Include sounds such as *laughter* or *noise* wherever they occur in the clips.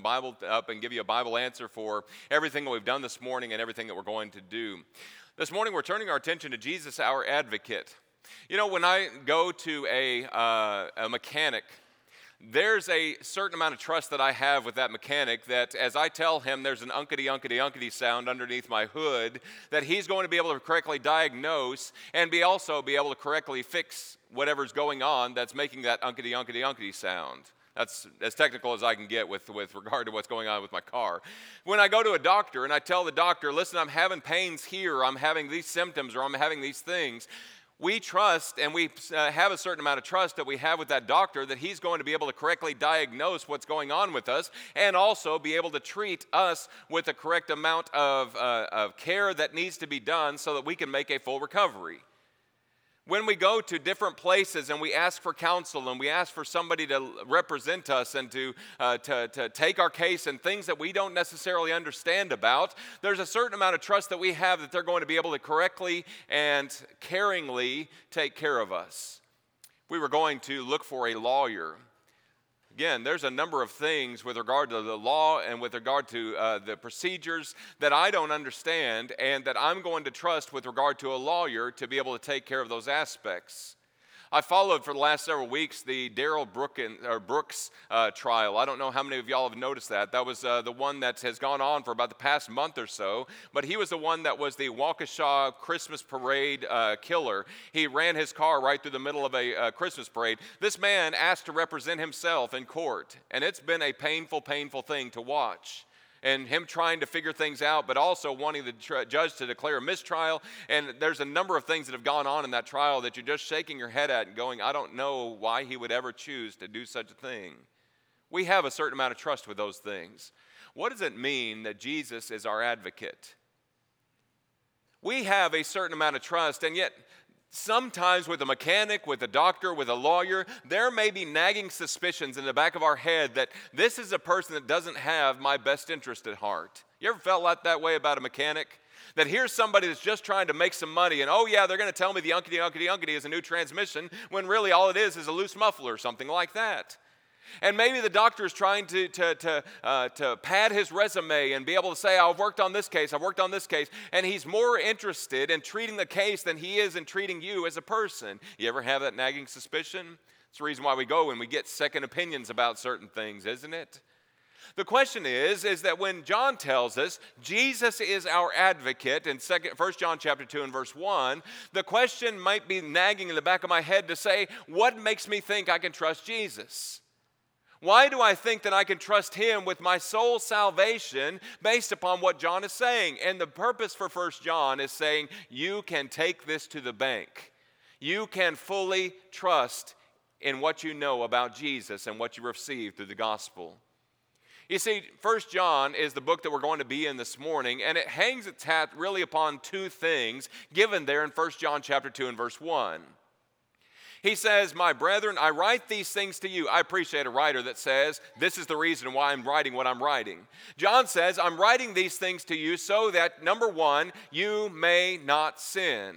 Bible up and give you a Bible answer for everything that we've done this morning and everything that we're going to do. This morning, we're turning our attention to Jesus, our advocate. You know, when I go to a, uh, a mechanic, there's a certain amount of trust that I have with that mechanic that as I tell him there's an unkety unkety unkety sound underneath my hood, that he's going to be able to correctly diagnose and be also be able to correctly fix whatever's going on that's making that unkety unkety unkety sound. That's as technical as I can get with, with regard to what's going on with my car. When I go to a doctor and I tell the doctor, listen, I'm having pains here, I'm having these symptoms, or I'm having these things, we trust and we uh, have a certain amount of trust that we have with that doctor that he's going to be able to correctly diagnose what's going on with us and also be able to treat us with the correct amount of, uh, of care that needs to be done so that we can make a full recovery when we go to different places and we ask for counsel and we ask for somebody to represent us and to, uh, to, to take our case and things that we don't necessarily understand about, there's a certain amount of trust that we have that they're going to be able to correctly and caringly take care of us. We were going to look for a lawyer Again, there's a number of things with regard to the law and with regard to uh, the procedures that I don't understand and that I'm going to trust with regard to a lawyer to be able to take care of those aspects. I followed for the last several weeks the Darrell Brooks uh, trial. I don't know how many of y'all have noticed that. That was uh, the one that has gone on for about the past month or so. But he was the one that was the Waukesha Christmas parade uh, killer. He ran his car right through the middle of a uh, Christmas parade. This man asked to represent himself in court, and it's been a painful, painful thing to watch and him trying to figure things out, but also wanting the tr- judge to declare a mistrial. And there's a number of things that have gone on in that trial that you're just shaking your head at and going, I don't know why he would ever choose to do such a thing. We have a certain amount of trust with those things. What does it mean that Jesus is our advocate? We have a certain amount of trust, and yet Sometimes, with a mechanic, with a doctor, with a lawyer, there may be nagging suspicions in the back of our head that this is a person that doesn't have my best interest at heart. You ever felt like that way about a mechanic? That here's somebody that's just trying to make some money, and oh, yeah, they're going to tell me the unkety unkety unkety is a new transmission, when really all it is is a loose muffler or something like that. And maybe the doctor is trying to, to, to, uh, to pad his resume and be able to say, I've worked on this case, I've worked on this case. And he's more interested in treating the case than he is in treating you as a person. You ever have that nagging suspicion? It's the reason why we go and we get second opinions about certain things, isn't it? The question is, is that when John tells us Jesus is our advocate in second, 1 John chapter 2 and verse 1, the question might be nagging in the back of my head to say, what makes me think I can trust Jesus? Why do I think that I can trust him with my soul salvation based upon what John is saying? And the purpose for First John is saying you can take this to the bank. You can fully trust in what you know about Jesus and what you received through the gospel. You see, First John is the book that we're going to be in this morning, and it hangs its hat really upon two things given there in First John chapter 2 and verse 1. He says, My brethren, I write these things to you. I appreciate a writer that says, This is the reason why I'm writing what I'm writing. John says, I'm writing these things to you so that, number one, you may not sin.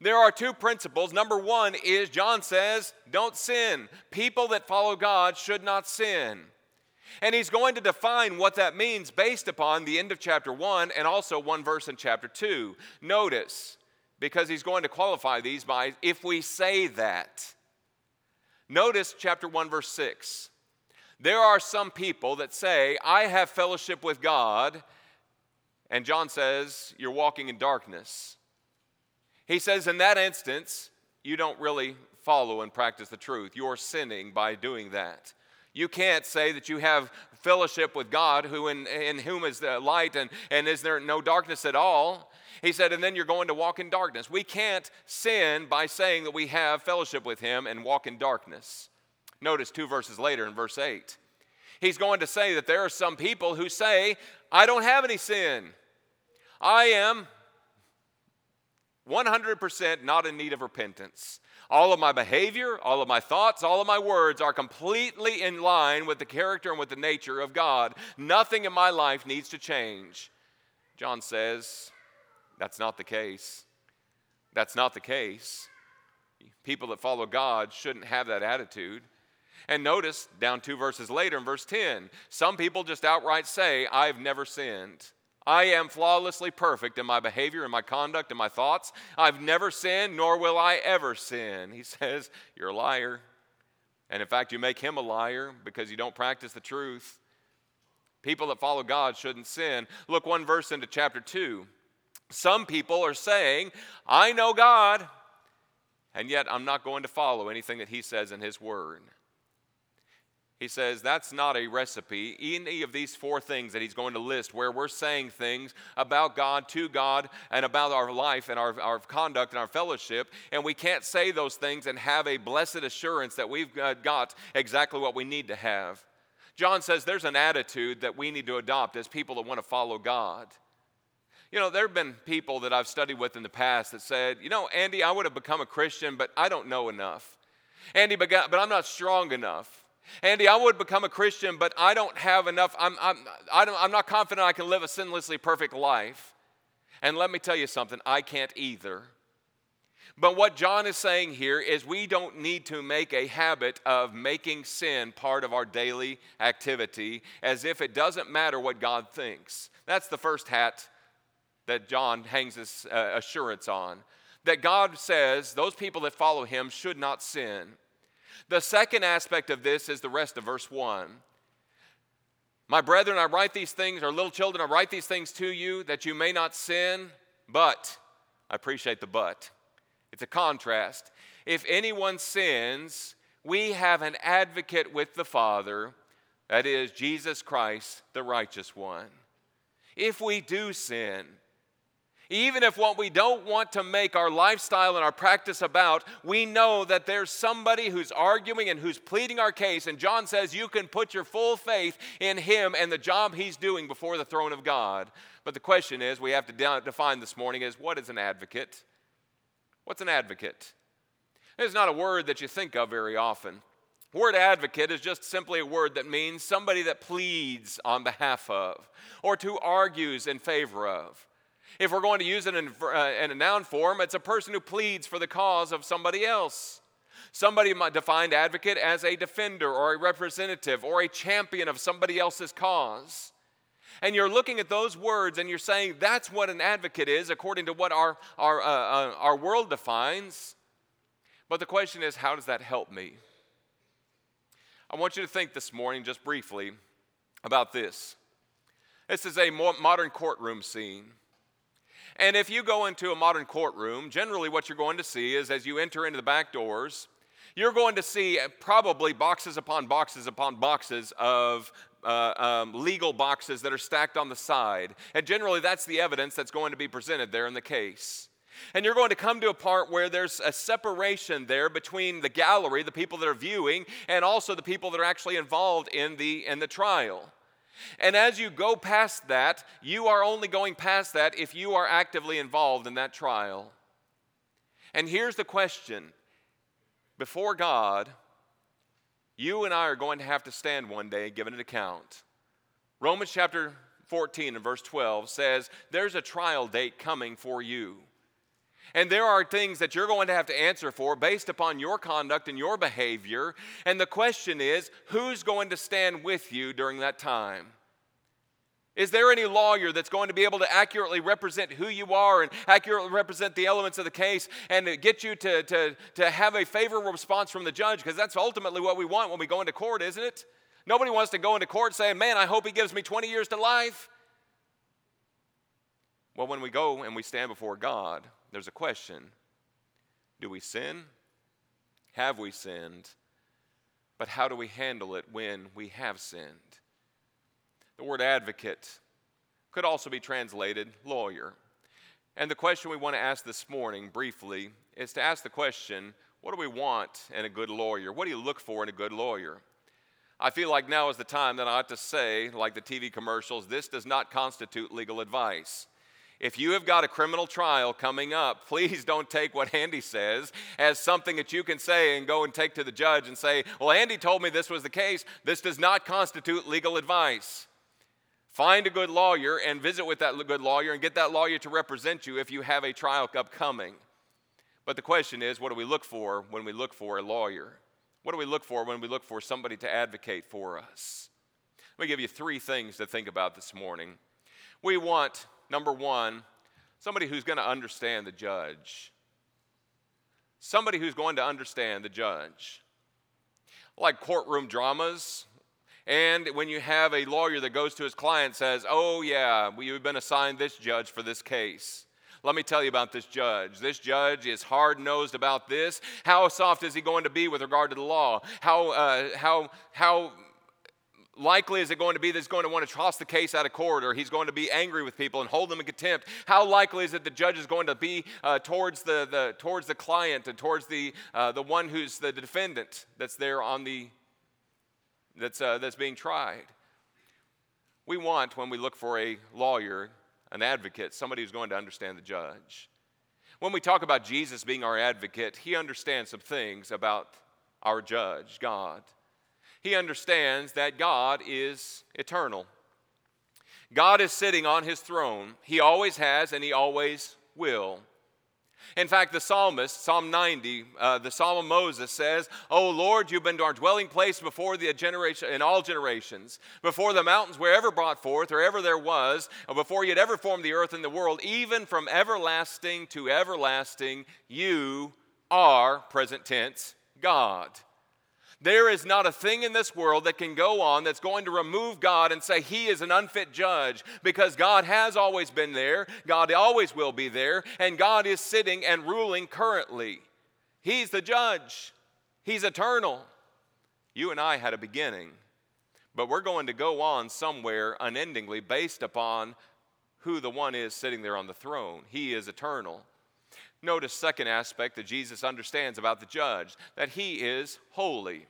There are two principles. Number one is John says, Don't sin. People that follow God should not sin. And he's going to define what that means based upon the end of chapter 1 and also one verse in chapter 2. Notice, because he's going to qualify these by if we say that. Notice chapter 1, verse 6. There are some people that say, I have fellowship with God, and John says, You're walking in darkness. He says, In that instance, you don't really follow and practice the truth. You're sinning by doing that. You can't say that you have fellowship with God, who in, in whom is the light, and, and is there no darkness at all. He said, and then you're going to walk in darkness. We can't sin by saying that we have fellowship with Him and walk in darkness. Notice two verses later in verse 8. He's going to say that there are some people who say, I don't have any sin. I am 100% not in need of repentance. All of my behavior, all of my thoughts, all of my words are completely in line with the character and with the nature of God. Nothing in my life needs to change. John says, that's not the case. That's not the case. People that follow God shouldn't have that attitude. And notice down two verses later in verse 10, some people just outright say, I've never sinned. I am flawlessly perfect in my behavior, in my conduct, in my thoughts. I've never sinned, nor will I ever sin. He *laughs* says, You're a liar. And in fact, you make him a liar because you don't practice the truth. People that follow God shouldn't sin. Look one verse into chapter 2. Some people are saying, I know God, and yet I'm not going to follow anything that he says in his word. He says that's not a recipe. Any of these four things that he's going to list, where we're saying things about God, to God, and about our life and our, our conduct and our fellowship, and we can't say those things and have a blessed assurance that we've uh, got exactly what we need to have. John says there's an attitude that we need to adopt as people that want to follow God. You know, there have been people that I've studied with in the past that said, you know, Andy, I would have become a Christian, but I don't know enough. Andy, but I'm not strong enough. Andy, I would become a Christian, but I don't have enough. I'm, I'm, I don't, I'm not confident I can live a sinlessly perfect life. And let me tell you something, I can't either. But what John is saying here is we don't need to make a habit of making sin part of our daily activity as if it doesn't matter what God thinks. That's the first hat that John hangs his uh, assurance on. That God says those people that follow him should not sin. The second aspect of this is the rest of verse 1. My brethren, I write these things, or little children, I write these things to you that you may not sin, but, I appreciate the but. It's a contrast. If anyone sins, we have an advocate with the Father, that is Jesus Christ, the righteous one. If we do sin, even if what we don't want to make our lifestyle and our practice about, we know that there's somebody who's arguing and who's pleading our case. And John says you can put your full faith in him and the job he's doing before the throne of God. But the question is, we have to define this morning is what is an advocate? What's an advocate? It's not a word that you think of very often. Word advocate is just simply a word that means somebody that pleads on behalf of or to argues in favor of. If we're going to use it in, uh, in a noun form, it's a person who pleads for the cause of somebody else. Somebody might advocate as a defender or a representative or a champion of somebody else's cause. And you're looking at those words and you're saying that's what an advocate is according to what our, our, uh, uh, our world defines. But the question is, how does that help me? I want you to think this morning, just briefly, about this. This is a modern courtroom scene. And if you go into a modern courtroom, generally what you're going to see is as you enter into the back doors, you're going to see probably boxes upon boxes upon boxes of uh, um, legal boxes that are stacked on the side. And generally, that's the evidence that's going to be presented there in the case. And you're going to come to a part where there's a separation there between the gallery, the people that are viewing, and also the people that are actually involved in the, in the trial. And as you go past that, you are only going past that if you are actively involved in that trial. And here's the question before God, you and I are going to have to stand one day and give an account. Romans chapter 14 and verse 12 says, There's a trial date coming for you. And there are things that you're going to have to answer for based upon your conduct and your behavior. And the question is who's going to stand with you during that time? Is there any lawyer that's going to be able to accurately represent who you are and accurately represent the elements of the case and get you to, to, to have a favorable response from the judge? Because that's ultimately what we want when we go into court, isn't it? Nobody wants to go into court saying, Man, I hope he gives me 20 years to life. Well, when we go and we stand before God, there's a question Do we sin? Have we sinned? But how do we handle it when we have sinned? The word advocate could also be translated lawyer. And the question we want to ask this morning, briefly, is to ask the question what do we want in a good lawyer? What do you look for in a good lawyer? I feel like now is the time that I ought to say, like the TV commercials, this does not constitute legal advice. If you have got a criminal trial coming up, *laughs* please don't take what Andy says as something that you can say and go and take to the judge and say, Well, Andy told me this was the case. This does not constitute legal advice. Find a good lawyer and visit with that good lawyer and get that lawyer to represent you if you have a trial upcoming. But the question is, what do we look for when we look for a lawyer? What do we look for when we look for somebody to advocate for us? Let me give you three things to think about this morning. We want, number one, somebody who's going to understand the judge. Somebody who's going to understand the judge. Like courtroom dramas, and when you have a lawyer that goes to his client says, "Oh yeah, we've been assigned this judge for this case." Let me tell you about this judge. This judge is hard nosed about this. How soft is he going to be with regard to the law? How, uh, how, how likely is it going to be that he's going to want to toss the case out of court or he's going to be angry with people and hold them in contempt? How likely is it the judge is going to be uh, towards, the, the, towards the client and towards the, uh, the one who's the defendant that's there on the, that's, uh, that's being tried? We want, when we look for a lawyer, an advocate, somebody who's going to understand the judge. When we talk about Jesus being our advocate, he understands some things about our judge, God he understands that God is eternal. God is sitting on his throne. He always has and he always will. In fact, the psalmist, Psalm 90, uh, the Psalm of Moses says, "Oh Lord, you've been to our dwelling place before the generation in all generations, before the mountains were ever brought forth, or ever there was, or before you had ever formed the earth and the world, even from everlasting to everlasting, you are present tense God." There is not a thing in this world that can go on that's going to remove God and say he is an unfit judge because God has always been there, God always will be there, and God is sitting and ruling currently. He's the judge, He's eternal. You and I had a beginning, but we're going to go on somewhere unendingly based upon who the one is sitting there on the throne. He is eternal. Notice second aspect that Jesus understands about the judge that he is holy.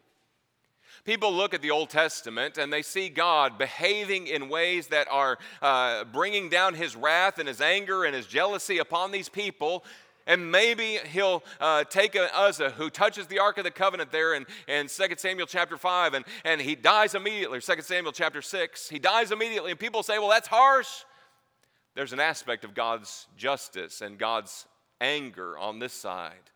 People look at the Old Testament and they see God behaving in ways that are uh, bringing down his wrath and his anger and his jealousy upon these people. And maybe he'll uh, take a Uzzah who touches the Ark of the Covenant there in, in 2 Samuel chapter 5, and, and he dies immediately, 2 Samuel chapter 6. He dies immediately, and people say, well, that's harsh. There's an aspect of God's justice and God's anger on this side.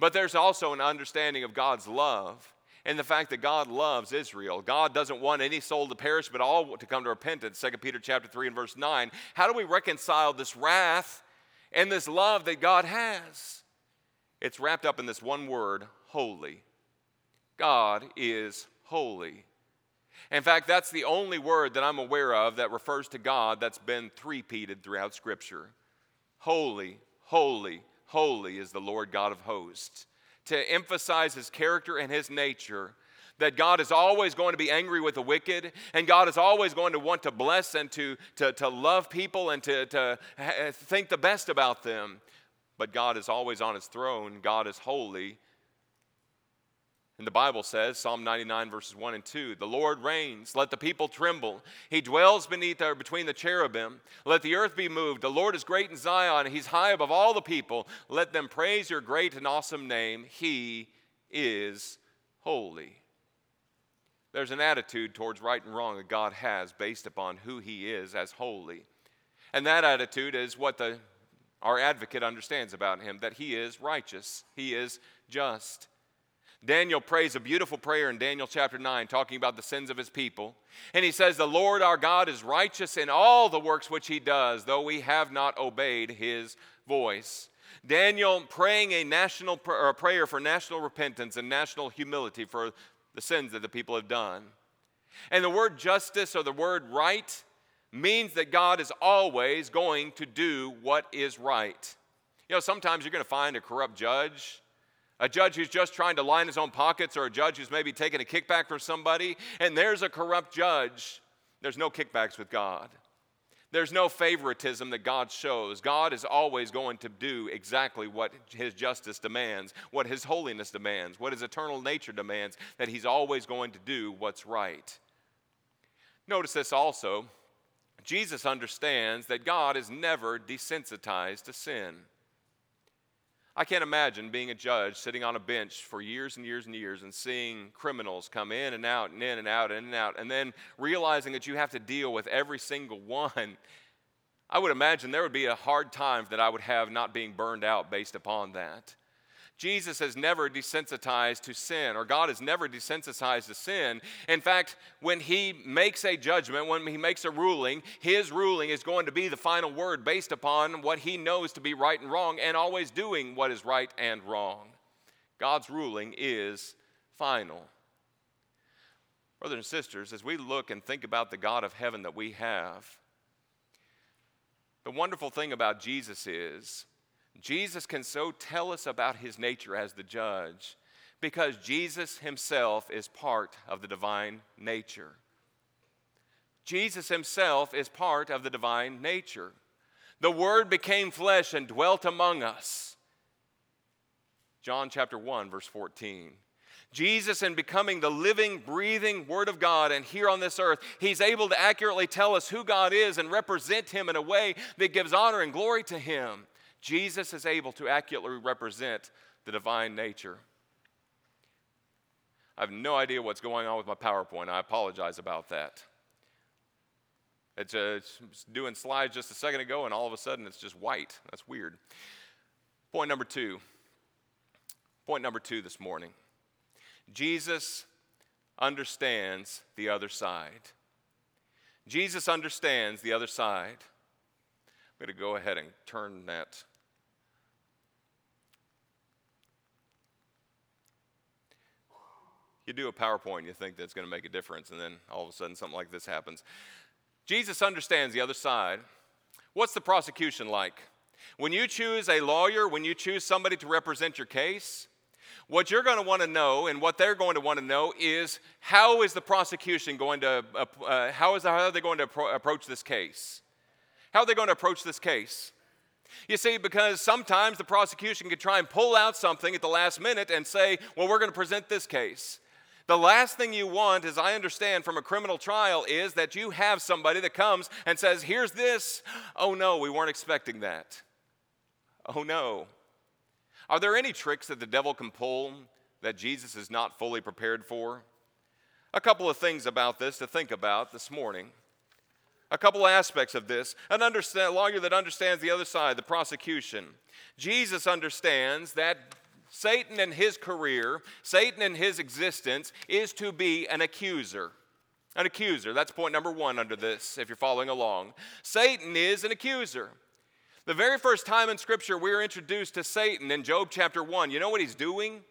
But there's also an understanding of God's love and the fact that God loves Israel. God doesn't want any soul to perish, but all to come to repentance. 2 Peter chapter 3 and verse 9. How do we reconcile this wrath and this love that God has? It's wrapped up in this one word, holy. God is holy. In fact, that's the only word that I'm aware of that refers to God that's been three-peated throughout Scripture. Holy, holy, holy is the Lord God of hosts to emphasize his character and his nature that God is always going to be angry with the wicked, and God is always going to want to bless and to, to, to love people and to, to think the best about them. But God is always on his throne, God is holy, and the Bible says, Psalm 99, verses 1 and 2, the Lord reigns, let the people tremble. He dwells beneath or between the cherubim. Let the earth be moved. The Lord is great in Zion, he's high above all the people. Let them praise your great and awesome name. He is holy. There's an attitude towards right and wrong that God has based upon who he is as holy. And that attitude is what the, our advocate understands about him that he is righteous, he is just. Daniel prays a beautiful prayer in Daniel chapter 9, talking about the sins of his people. And he says, The Lord our God is righteous in all the works which he does, though we have not obeyed his voice. Daniel praying a national pr- prayer for national repentance and national humility for the sins that the people have done. And the word justice or the word right means that God is always going to do what is right. You know, sometimes you're going to find a corrupt judge a judge who's just trying to line his own pockets, or a judge who's maybe taking a kickback from somebody, and there's a corrupt judge. There's no kickbacks with God. There's no favoritism that God shows. God is always going to do exactly what His justice demands, what His holiness demands, what His eternal nature demands, that He's always going to do what's right. Notice this also Jesus understands that God is never desensitized to sin. I can't imagine being a judge sitting on a bench for years and years and years and seeing criminals come in and out and in and out and in and out, and then realizing that you have to deal with every single one. I would imagine there would be a hard time that I would have not being burned out based upon that. Jesus has never desensitized to sin, or God has never desensitized to sin. In fact, when He makes a judgment, when He makes a ruling, His ruling is going to be the final word based upon what He knows to be right and wrong, and always doing what is right and wrong. God's ruling is final. Brothers and sisters, as we look and think about the God of heaven that we have, the wonderful thing about Jesus is Jesus can so tell us about his nature as the judge because Jesus himself is part of the divine nature. Jesus himself is part of the divine nature. The Word became flesh and dwelt among us. John chapter 1, verse 14. Jesus, in becoming the living, breathing Word of God, and here on this earth, He's able to accurately tell us who God is and represent Him in a way that gives honor and glory to Him. Jesus is able to accurately represent the divine nature. I have no idea what's going on with my PowerPoint. I apologize about that. It's, uh, it's, doing slides just a second ago, and all of a sudden it's just white. That's weird. Point number two. Point number two this morning Jesus understands the other side. Jesus understands the other side. I'm going to go ahead and turn that. You do a PowerPoint, you think that's going to make a difference, and then all of a sudden something like this happens. Jesus understands the other side. What's the prosecution like? When you choose a lawyer, when you choose somebody to represent your case, what you're going to want to know and what they're going to want to know is how is the prosecution going to, uh, how, is, how are they going to appro- approach this case? How are they going to approach this case? You see, because sometimes the prosecution could try and pull out something at the last minute and say, well, we're going to present this case. The last thing you want, as I understand from a criminal trial, is that you have somebody that comes and says, here's this. Oh no, we weren't expecting that. Oh no. Are there any tricks that the devil can pull that Jesus is not fully prepared for? A couple of things about this to think about this morning a couple aspects of this. An understand, lawyer that understands the other side, the prosecution. Jesus understands that Satan and his career, Satan and his existence, is to be an accuser. An accuser. That's point number one under this, if you're following along. Satan is an accuser. The very first time in Scripture we are introduced to Satan in Job chapter 1, you know what he's doing?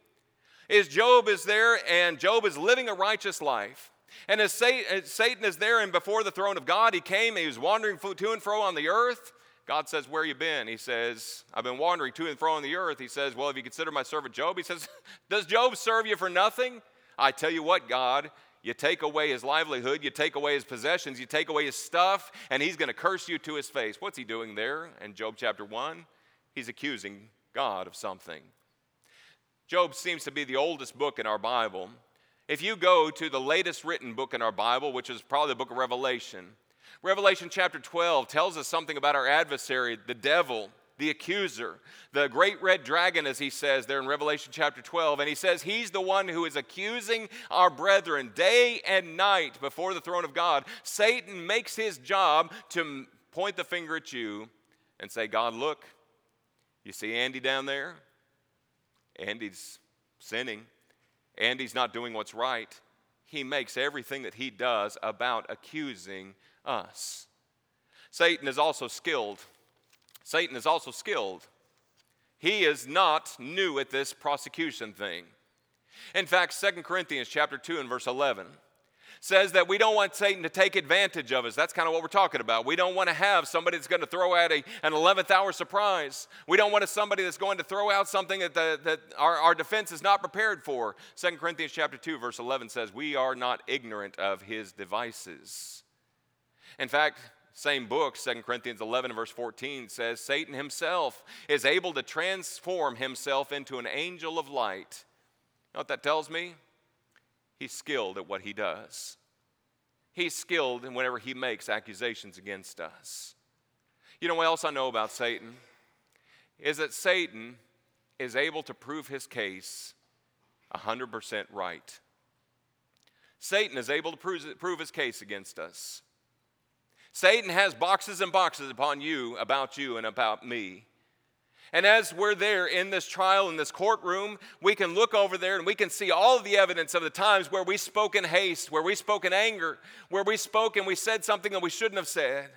Is Job is there and Job is living a righteous life. And as Satan is there and before the throne of God, he came, he was wandering to and fro on the earth. God says, Where you been? He says, I've been wandering to and fro on the earth. He says, Well, if you consider my servant Job? He says, *laughs* Does Job serve you for nothing? I tell you what, God, you take away his livelihood, you take away his possessions, you take away his stuff, and he's going to curse you to his face. What's he doing there in Job chapter 1? He's accusing God of something. Job seems to be the oldest book in our Bible. If you go to the latest written book in our Bible, which is probably the book of Revelation, Revelation chapter 12 tells us something about our adversary, the devil, the accuser, the great red dragon, as he says there in Revelation chapter 12. And he says he's the one who is accusing our brethren day and night before the throne of God. Satan makes his job to point the finger at you and say, God, look, you see Andy down there? Andy's sinning. Andy's not doing what's right, he makes everything that he does about accusing us. Satan is also skilled. Satan is also skilled. He is not new at this prosecution thing. In fact, 2 Corinthians chapter 2 and verse 11 says that we don't want Satan to take advantage of us. That's kind of what we're talking about. We don't want to have somebody that's going to throw out a, an 11th hour surprise. We don't want somebody that's going to throw out something that, the, that our, our defense is not prepared for. 2 Corinthians chapter 2 verse 11 says, we are not ignorant of his devices. In fact, same book, 2 Corinthians 11, verse 14, says Satan himself is able to transform himself into an angel of light. You know what that tells me? He's skilled at what he does. He's skilled in whenever he makes accusations against us. You know what else I know about Satan? Is that Satan is able to prove his case 100% right. Satan is able to prove, prove his case against us. Satan has boxes and boxes upon you, about you, and about me. And as we're there in this trial, in this courtroom, we can look over there and we can see all of the evidence of the times where we spoke in haste, where we spoke in anger, where we spoke and we said something that we shouldn't have said,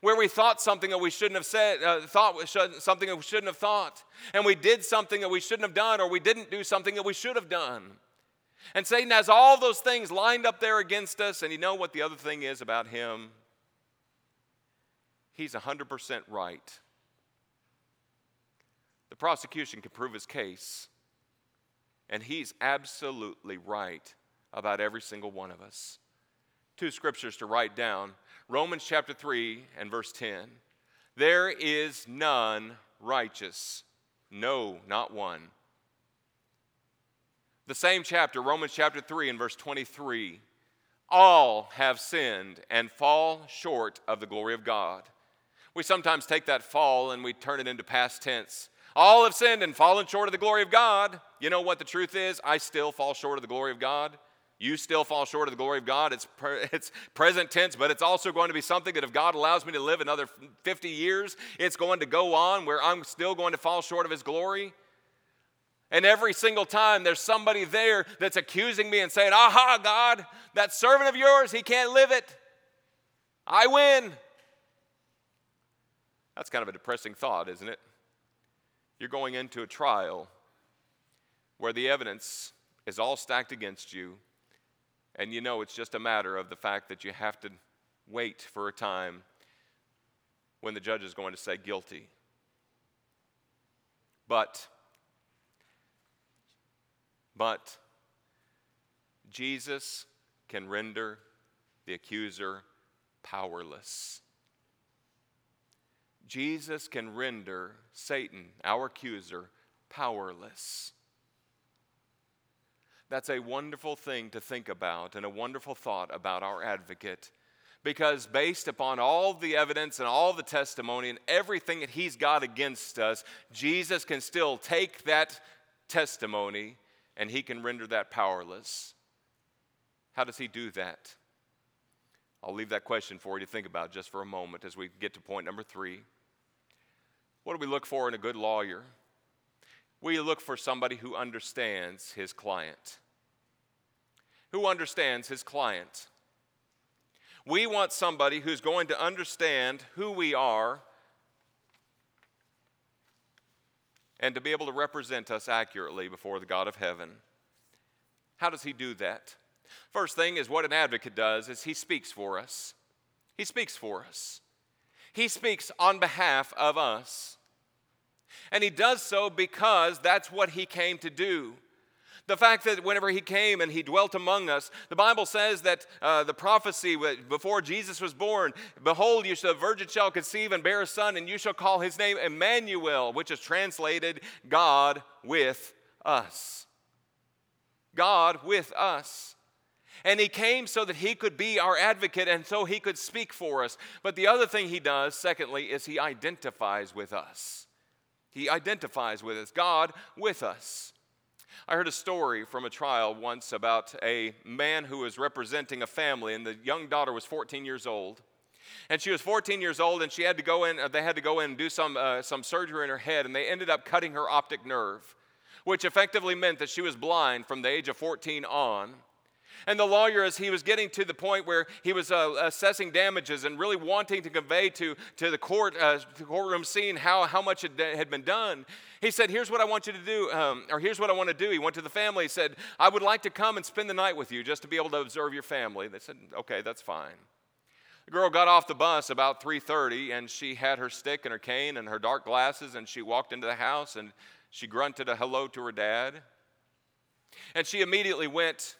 where we thought something that we shouldn't have said, uh, thought something that we shouldn't have thought, and we did something that we shouldn't have done, or we didn't do something that we should have done. And Satan has all those things lined up there against us, and you know what the other thing is about him? He's 100% right. Prosecution can prove his case, and he's absolutely right about every single one of us. Two scriptures to write down Romans chapter 3 and verse 10. There is none righteous, no, not one. The same chapter, Romans chapter 3 and verse 23. All have sinned and fall short of the glory of God. We sometimes take that fall and we turn it into past tense. All have sinned and fallen short of the glory of God. You know what the truth is? I still fall short of the glory of God. You still fall short of the glory of God. It's, pre- *laughs* it's present tense, but it's also going to be something that if God allows me to live another 50 years, it's going to go on where I'm still going to fall short of His glory. And every single time there's somebody there that's accusing me and saying, Aha, God, that servant of yours, he can't live it. I win. That's kind of a depressing thought, isn't it? You're going into a trial where the evidence is all stacked against you, and you know it's just a matter of the fact that you have to wait for a time when the judge is going to say guilty. But, but, Jesus can render the accuser powerless. Jesus can render Satan, our accuser, powerless. That's a wonderful thing to think about and a wonderful thought about our advocate. Because based upon all the evidence and all the testimony and everything that he's got against us, Jesus can still take that testimony and he can render that powerless. How does he do that? I'll leave that question for you to think about just for a moment as we get to point number three. What do we look for in a good lawyer? We look for somebody who understands his client. Who understands his client? We want somebody who's going to understand who we are and to be able to represent us accurately before the God of heaven. How does he do that? First thing is what an advocate does is he speaks for us. He speaks for us. He speaks on behalf of us. And he does so because that's what he came to do. The fact that whenever he came and he dwelt among us, the Bible says that uh, the prophecy before Jesus was born, behold, you shall, the virgin shall conceive and bear a son, and you shall call his name Emmanuel, which is translated God with us. God with us. And he came so that he could be our advocate and so he could speak for us. But the other thing he does, secondly, is he identifies with us. He identifies with us, God with us. I heard a story from a trial once about a man who was representing a family, and the young daughter was 14 years old. And she was 14 years old, and she had to go in. They had to go in and do some uh, some surgery in her head, and they ended up cutting her optic nerve, which effectively meant that she was blind from the age of 14 on. And the lawyer, as he was getting to the point where he was uh, assessing damages and really wanting to convey to, to the court, uh, the courtroom scene how, how much had, had been done, he said, Here's what I want you to do, um, or here's what I want to do. He went to the family. He said, I would like to come and spend the night with you just to be able to observe your family. They said, Okay, that's fine. The girl got off the bus about 3:30 and she had her stick and her cane and her dark glasses and she walked into the house and she grunted a hello to her dad. And she immediately went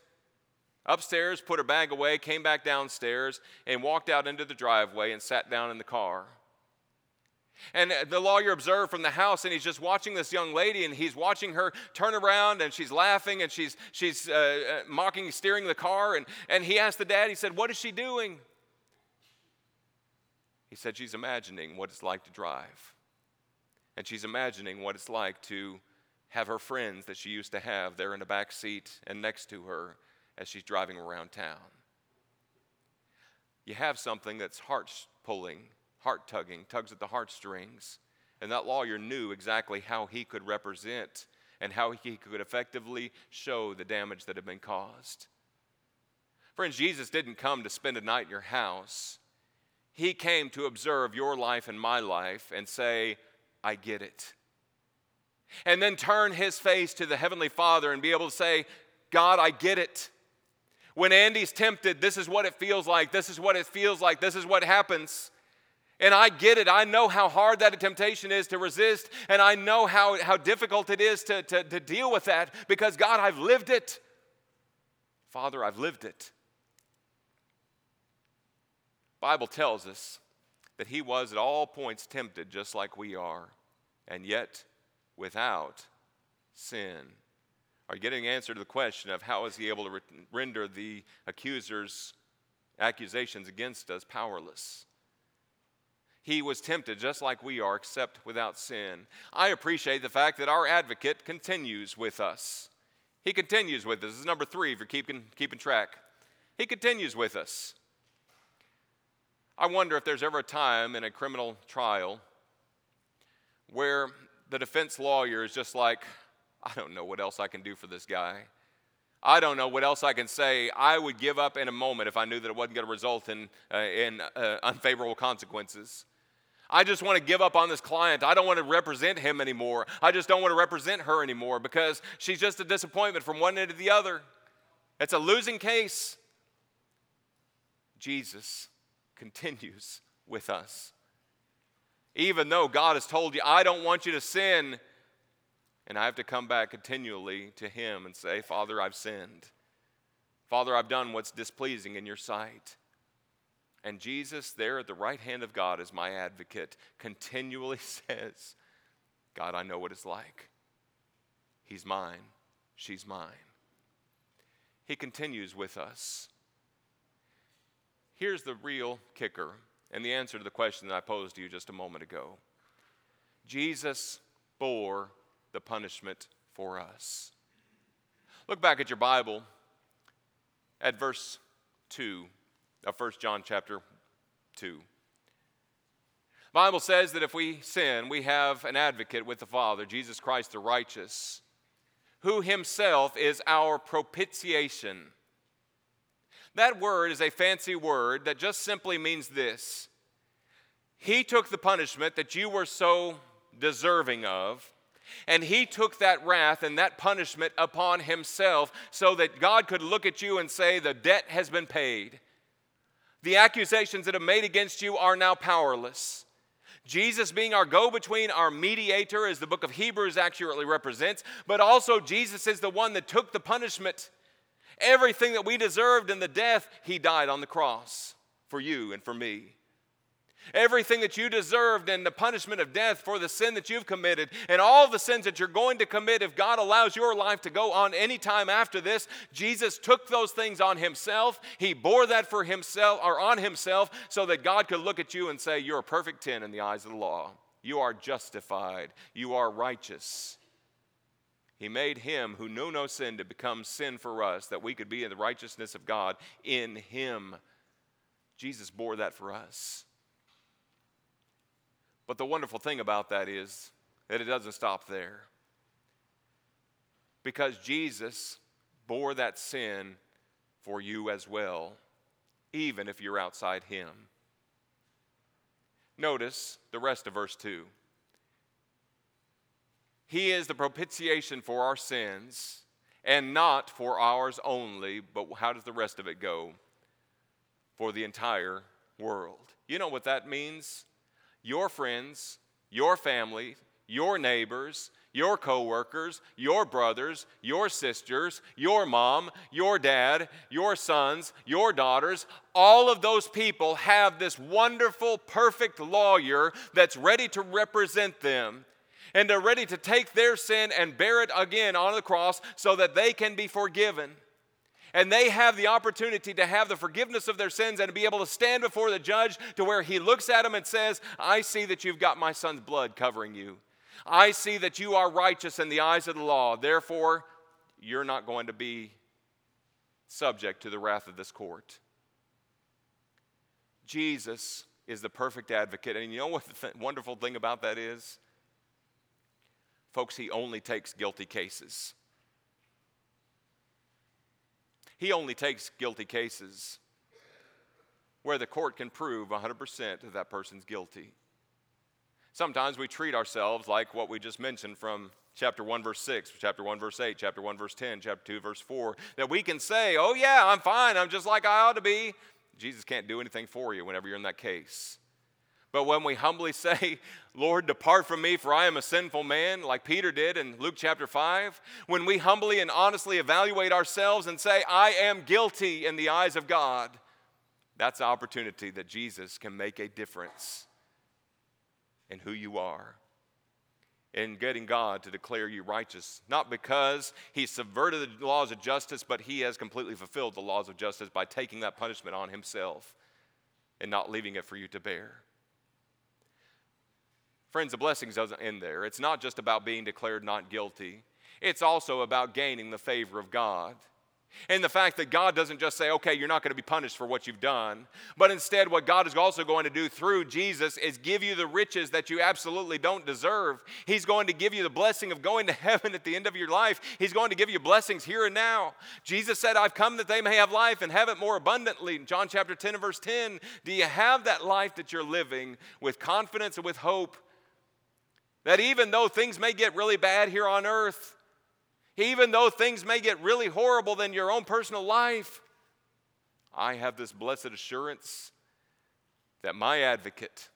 upstairs, put her bag away, came back downstairs, and walked out into the driveway and sat down in the car. And the lawyer observed from the house, and he's just watching this young lady, and he's watching her turn around, and she's laughing, and she's, she's uh, uh mocking, steering the car. And, and he asked the dad, he said, What is she doing? He said, She's imagining what it's like to drive. And she's imagining what it's like to have her friends that she used to have there in the back seat and next to her as she's driving around town. You have something that's heart pulling, heart tugging, tugs at the heartstrings And that lawyer knew exactly how he could represent and how he could effectively show the damage that had been caused. Friends, Jesus didn't come to spend a night in your house. He came to observe your life and my life and say, I get it. And then turn his face to the Heavenly Father and be able to say, God, I get it. When Andy's tempted, this is what it feels like. This is what it feels like. This is what happens. And I get it. I know how hard that temptation is to resist, and I know how, how difficult it is to, to, to deal with that because, God, I've lived it. Father, I've lived it. Bible tells us that he was at all points tempted just like we are, and yet without sin. Are getting an answer to the question of how is he able to re- render the accuser's accusations against us powerless? He was tempted just like we are, except without sin. I appreciate the fact that our advocate continues with us. He continues with us. This is number three if you're keeping, keeping track. He continues with us. I wonder if there's ever a time in a criminal trial where the defense lawyer is just like, I don't know what else I can do for this guy. I don't know what else I can say. I would give up in a moment if I knew that it wasn't going to result in, uh, in uh, unfavorable consequences. I just want to give up on this client. I don't want to represent him anymore. I just don't want to represent her anymore because she's just a disappointment from one end to the other. It's a losing case. Jesus continues with us. Even though God has told you, I don't want you to sin, and I have to come back continually to Him and say, Father, I've sinned. Father, I've done what's displeasing in your sight. And Jesus, there at the right hand of God as my advocate, continually *laughs* says, God, I know what it's like. He's mine. She's mine. He continues with us. Here's the real kicker and the answer to the question that I posed to you just a moment ago Jesus bore the punishment for us. Look back at your Bible at verse 2 of 1 John chapter 2. Bible says that if we sin, we have an advocate with the Father, Jesus Christ the righteous, who himself is our propitiation. That word is a fancy word that just simply means this He took the punishment that you were so deserving of, and he took that wrath and that punishment upon himself so that God could look at you and say, The debt has been paid. The accusations that are made against you are now powerless. Jesus being our go between, our mediator, as the book of Hebrews accurately represents, but also Jesus is the one that took the punishment. Everything that we deserved in the death, he died on the cross for you and for me. Everything that you deserved and the punishment of death for the sin that you've committed and all the sins that you're going to commit if God allows your life to go on any time after this, Jesus took those things on himself. He bore that for himself or on himself so that God could look at you and say, You're a perfect 10 in the eyes of the law. You are justified. You are righteous. He made him who knew no sin to become sin for us, that we could be in the righteousness of God in him. Jesus bore that for us. But the wonderful thing about that is that it doesn't stop there. Because Jesus bore that sin for you as well, even if you're outside Him. Notice the rest of verse 2. He is the propitiation for our sins, and not for ours only, but how does the rest of it go? For the entire world. You know what that means? Your friends, your family, your neighbors, your coworkers, your brothers, your sisters, your mom, your dad, your sons, your daughters, all of those people have this wonderful, perfect lawyer that's ready to represent them. And they're ready to take their sin and bear it again on the cross so that they can be forgiven and they have the opportunity to have the forgiveness of their sins and to be able to stand before the judge to where he looks at them and says, I see that you've got my son's blood covering you. I see that you are righteous in the eyes of the law. Therefore, you're not going to be subject to the wrath of this court. Jesus is the perfect advocate. And you know what the th- wonderful thing about that is? Folks, he only takes guilty cases. He only takes guilty cases where the court can prove 100% that that person's guilty. Sometimes we treat ourselves like what we just mentioned from chapter 1, verse 6, chapter 1, verse 8, chapter 1, verse 10, chapter 2, verse 4, that we can say, oh, yeah, I'm fine, I'm just like I ought to be. Jesus can't do anything for you whenever you're in that case. But when we humbly *laughs* say, Lord, depart from me, for I am a sinful man, like Peter did in Luke chapter 5, when we humbly and honestly evaluate ourselves and say, I am guilty in the eyes of God, that's the opportunity that Jesus can make a difference in who you are. In getting God to declare you righteous, not because he subverted the laws of justice, but he has completely fulfilled the laws of justice by taking that punishment on himself and not leaving it for you to bear. Friends, the blessings doesn't end there. It's not just about being declared not guilty, it's also about gaining the favor of God. And the fact that God doesn't just say, okay, you're not going to be punished for what you've done, but instead, what God is also going to do through Jesus is give you the riches that you absolutely don't deserve. He's going to give you the blessing of going to *laughs* heaven at the end of your life. He's going to give you blessings here and now. Jesus said, I've come that they may have life and have it more abundantly. John chapter 10 and verse 10. Do you have that life that you're living with confidence and with hope? That even though things may get really bad here on earth, even though things may get really horrible than your own personal life, I have this blessed assurance that my advocate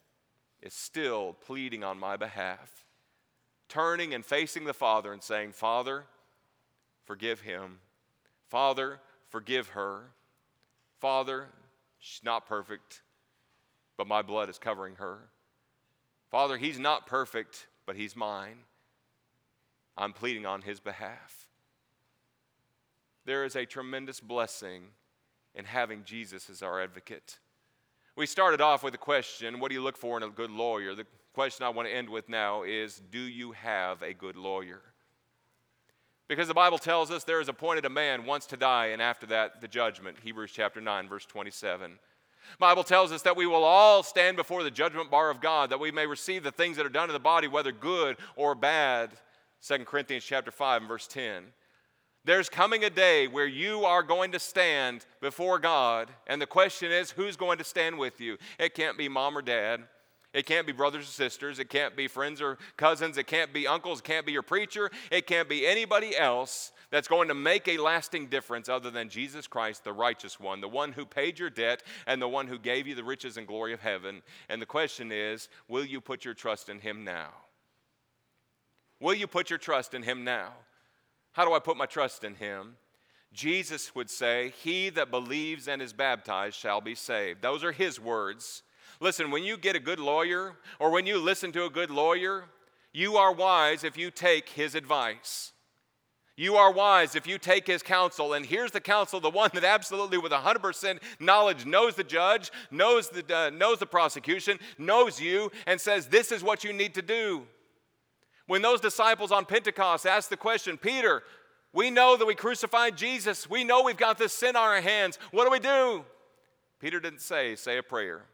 is still pleading on my behalf, turning and facing the Father and saying, Father, forgive him. Father, forgive her. Father, she's not perfect, but my blood is covering her. Father, he's not perfect, but he's mine. I'm pleading on his behalf. There is a tremendous blessing in having Jesus as our advocate. We started off with a question what do you look for in a good lawyer? The question I want to end with now is do you have a good lawyer? Because the Bible tells us there is appointed a man once to die, and after that, the judgment. Hebrews chapter 9, verse 27. Bible tells us that we will all stand before the judgment bar of God, that we may receive the things that are done in the body, whether good or bad. 2 Corinthians chapter 5 and verse 10. There's coming a day where you are going to stand before God, and the question is, who's going to stand with you? It can't be mom or dad. It can't be brothers or sisters. It can't be friends or cousins. It can't be uncles. It can't be your preacher. It can't be anybody else that's going to make a lasting difference other than Jesus Christ, the righteous one, the one who paid your debt and the one who gave you the riches and glory of heaven. And the question is will you put your trust in him now? Will you put your trust in him now? How do I put my trust in him? Jesus would say, He that believes and is baptized shall be saved. Those are his words. Listen, when you get a good lawyer or when you listen to a good lawyer, you are wise if you take his advice. You are wise if you take his counsel. And here's the counsel the one that absolutely, with 100% knowledge, knows the judge, knows the, uh, knows the prosecution, knows you, and says, This is what you need to do. When those disciples on Pentecost asked the question, Peter, we know that we crucified Jesus. We know we've got this sin on our hands. What do we do? Peter didn't say, Say a prayer.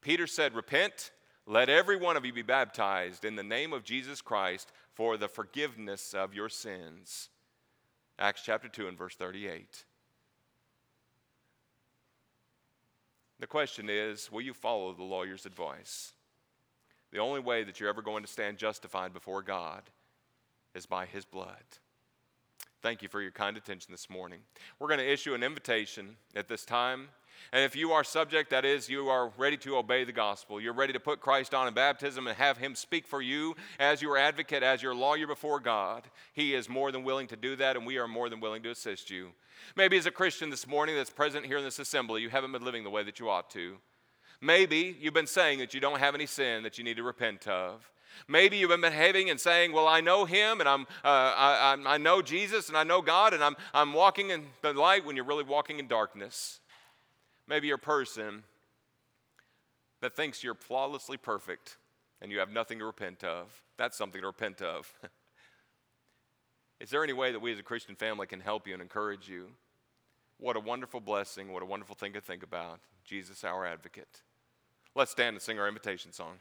Peter said, Repent, let every one of you be baptized in the name of Jesus Christ for the forgiveness of your sins. Acts chapter 2 and verse 38. The question is will you follow the lawyer's advice? The only way that you're ever going to stand justified before God is by his blood. Thank you for your kind attention this morning. We're going to issue an invitation at this time and if you are subject, that is, you are ready to obey the gospel, you're ready to put Christ on in baptism and have Him speak for you as your advocate, as your lawyer before God, He is more than willing to do that, and we are more than willing to assist you. Maybe as a Christian this morning that's present here in this assembly, you haven't been living the way that you ought to. Maybe you've been saying that you don't have any sin that you need to repent of. Maybe you've been behaving and saying, Well, I know him and I'm, uh, I, I know Jesus and I know God and I'm, I'm walking in the light when you're really walking in darkness. Maybe you're a person that thinks you're flawlessly perfect and you have nothing to repent of. That's something to repent of. *laughs* Is there any way that we as a Christian family can help you and encourage you? What a wonderful blessing. What a wonderful thing to think about. Jesus, our advocate. Let's stand and sing our invitation song.